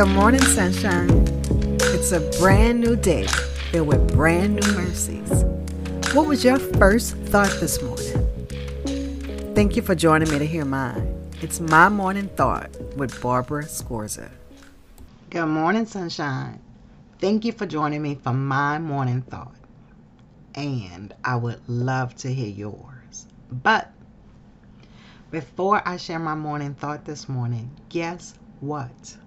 Good morning, sunshine. It's a brand new day filled with brand new mercies. What was your first thought this morning? Thank you for joining me to hear mine. It's my morning thought with Barbara Scorza. Good morning, sunshine. Thank you for joining me for my morning thought. And I would love to hear yours. But before I share my morning thought this morning, guess what?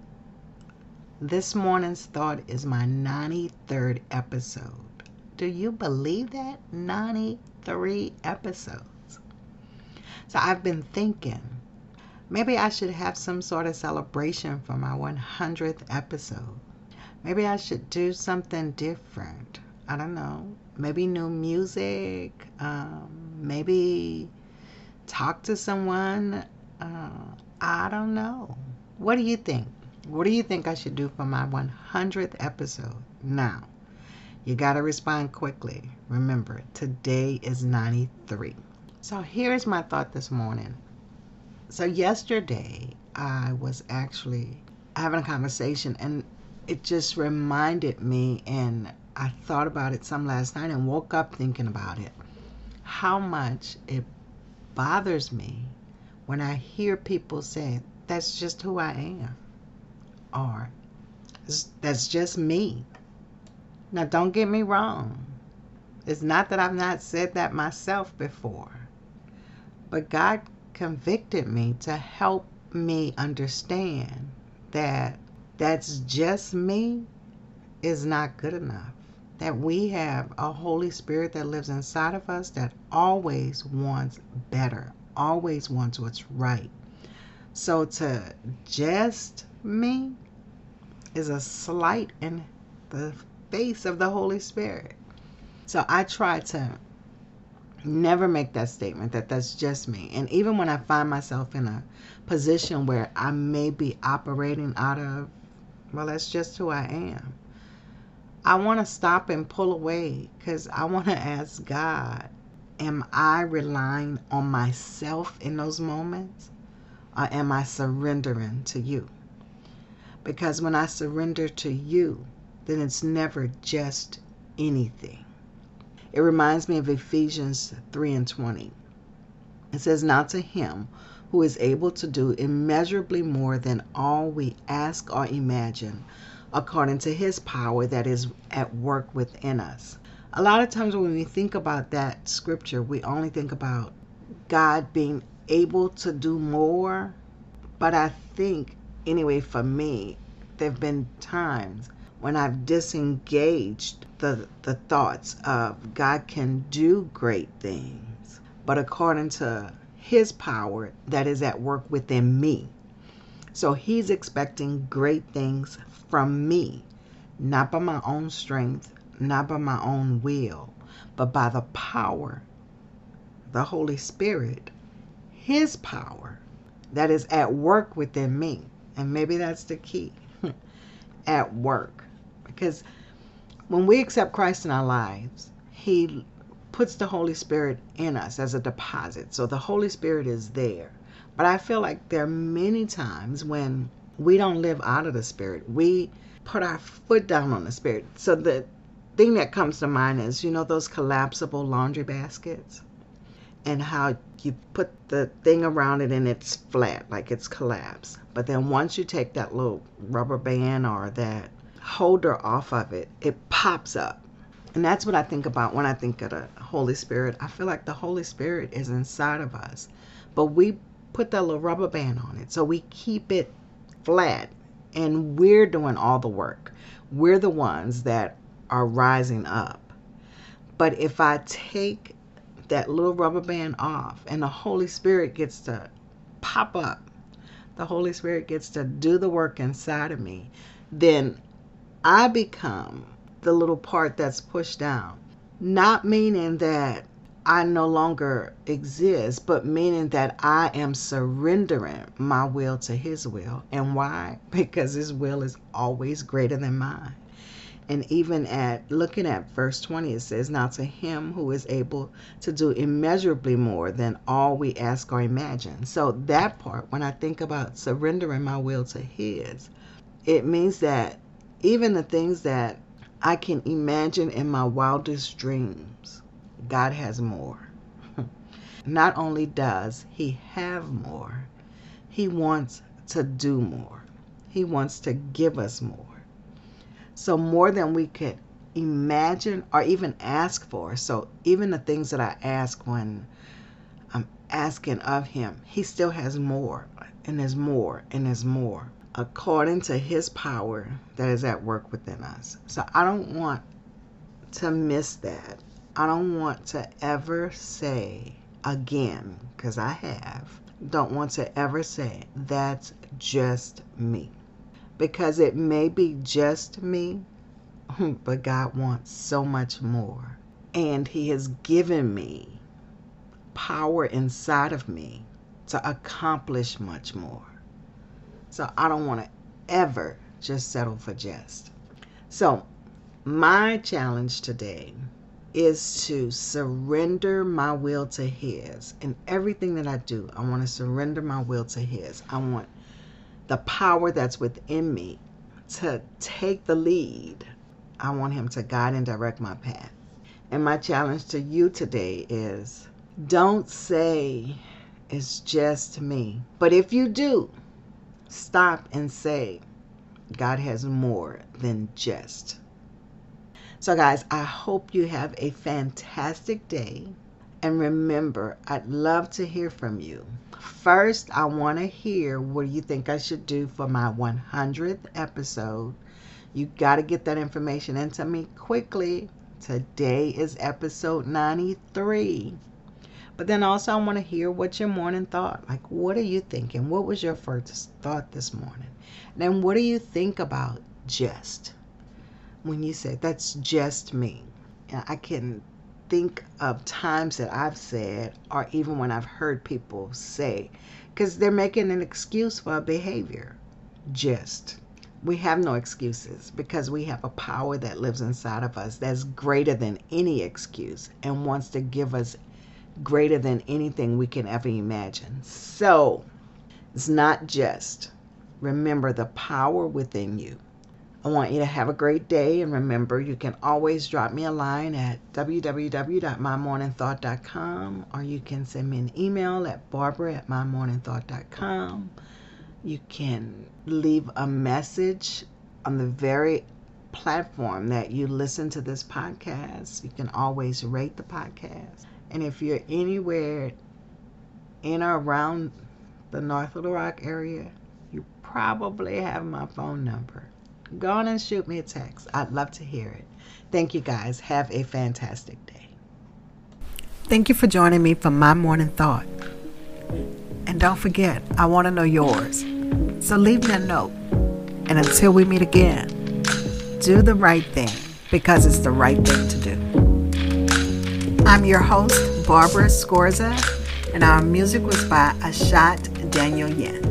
This morning's thought is my 93rd episode. Do you believe that? 93 episodes. So I've been thinking maybe I should have some sort of celebration for my 100th episode. Maybe I should do something different. I don't know. Maybe new music. Um, maybe talk to someone. Uh, I don't know. What do you think? What do you think I should do for my 100th episode? Now, you got to respond quickly. Remember, today is 93. So here's my thought this morning. So yesterday, I was actually having a conversation and it just reminded me, and I thought about it some last night and woke up thinking about it, how much it bothers me when I hear people say, that's just who I am are. That's just me. Now, don't get me wrong. It's not that I've not said that myself before, but God convicted me to help me understand that that's just me is not good enough. That we have a Holy Spirit that lives inside of us that always wants better, always wants what's right. So to just me is a slight in the face of the Holy Spirit. So I try to never make that statement that that's just me. And even when I find myself in a position where I may be operating out of, well, that's just who I am. I want to stop and pull away because I want to ask God, am I relying on myself in those moments? Or am I surrendering to you? Because when I surrender to you, then it's never just anything. It reminds me of Ephesians 3 and 20. It says, Now to him who is able to do immeasurably more than all we ask or imagine, according to his power that is at work within us. A lot of times when we think about that scripture, we only think about God being able to do more. But I think anyway, for me, there have been times when I've disengaged the, the thoughts of God can do great things, but according to His power that is at work within me. So He's expecting great things from me, not by my own strength, not by my own will, but by the power, the Holy Spirit, His power that is at work within me. And maybe that's the key at work. Because when we accept Christ in our lives, He puts the Holy Spirit in us as a deposit. So the Holy Spirit is there. But I feel like there are many times when we don't live out of the Spirit. We put our foot down on the Spirit. So the thing that comes to mind is, you know, those collapsible laundry baskets and how you put the thing around it and it's flat, like it's collapsed. But then once you take that little rubber band or that holder off of it, it pops up. And that's what I think about when I think of the Holy Spirit. I feel like the Holy Spirit is inside of us, but we put that little rubber band on it. So we keep it flat and we're doing all the work. We're the ones that are rising up. But if I take that little rubber band off and the Holy Spirit gets to pop up, the Holy Spirit gets to do the work inside of me, then I become the little part that's pushed down. Not meaning that I no longer exist, but meaning that I am surrendering my will to His will. And why? Because His will is always greater than mine. And even at looking at verse 20, it says, Now to him who is able to do immeasurably more than all we ask or imagine. So, that part, when I think about surrendering my will to his, it means that even the things that I can imagine in my wildest dreams, God has more. Not only does He have more, He wants to do more. He wants to give us more. So, more than we could imagine or even ask for. So, even the things that I ask when I'm asking of Him, He still has more, and there's more, and there's more according to his power that is at work within us. So I don't want to miss that. I don't want to ever say again, because I have, don't want to ever say that's just me. Because it may be just me, but God wants so much more. And He has given me power inside of me to accomplish much more. So I don't want to ever just settle for just. So my challenge today is to surrender my will to His. In everything that I do, I want to surrender my will to His. I want the power that's within me to take the lead. I want Him to guide and direct my path. And my challenge to you today is don't say it's just me. But if you do, stop and say, God has more than just. So, guys, I hope you have a fantastic day. And remember, I'd love to hear from you. First, I want to hear what you think I should do for my 100th episode. You got to get that information into me quickly. Today is episode 93. But then also, I want to hear what your morning thought. Like, what are you thinking? What was your first thought this morning? Then, what do you think about just when you say that's just me? And I can think of times that I've said, or even when I've heard people say, because they're making an excuse for a behavior. Just. We have no excuses because we have a power that lives inside of us that's greater than any excuse and wants to give us greater than anything we can ever imagine. So it's not just. Remember the power within you. I want you to have a great day and remember you can always drop me a line at www.mymorningthought.com or you can send me an email at barbara at mymorningthought.com. You can leave a message on the very platform that you listen to this podcast. You can always rate the podcast. And if you're anywhere in or around the North Little Rock area, you probably have my phone number. Go on and shoot me a text. I'd love to hear it. Thank you guys. Have a fantastic day. Thank you for joining me for my morning thought. And don't forget, I want to know yours. So leave me a note. And until we meet again, do the right thing because it's the right thing to do. I'm your host, Barbara Scorza, and our music was by Ashot Danielyan.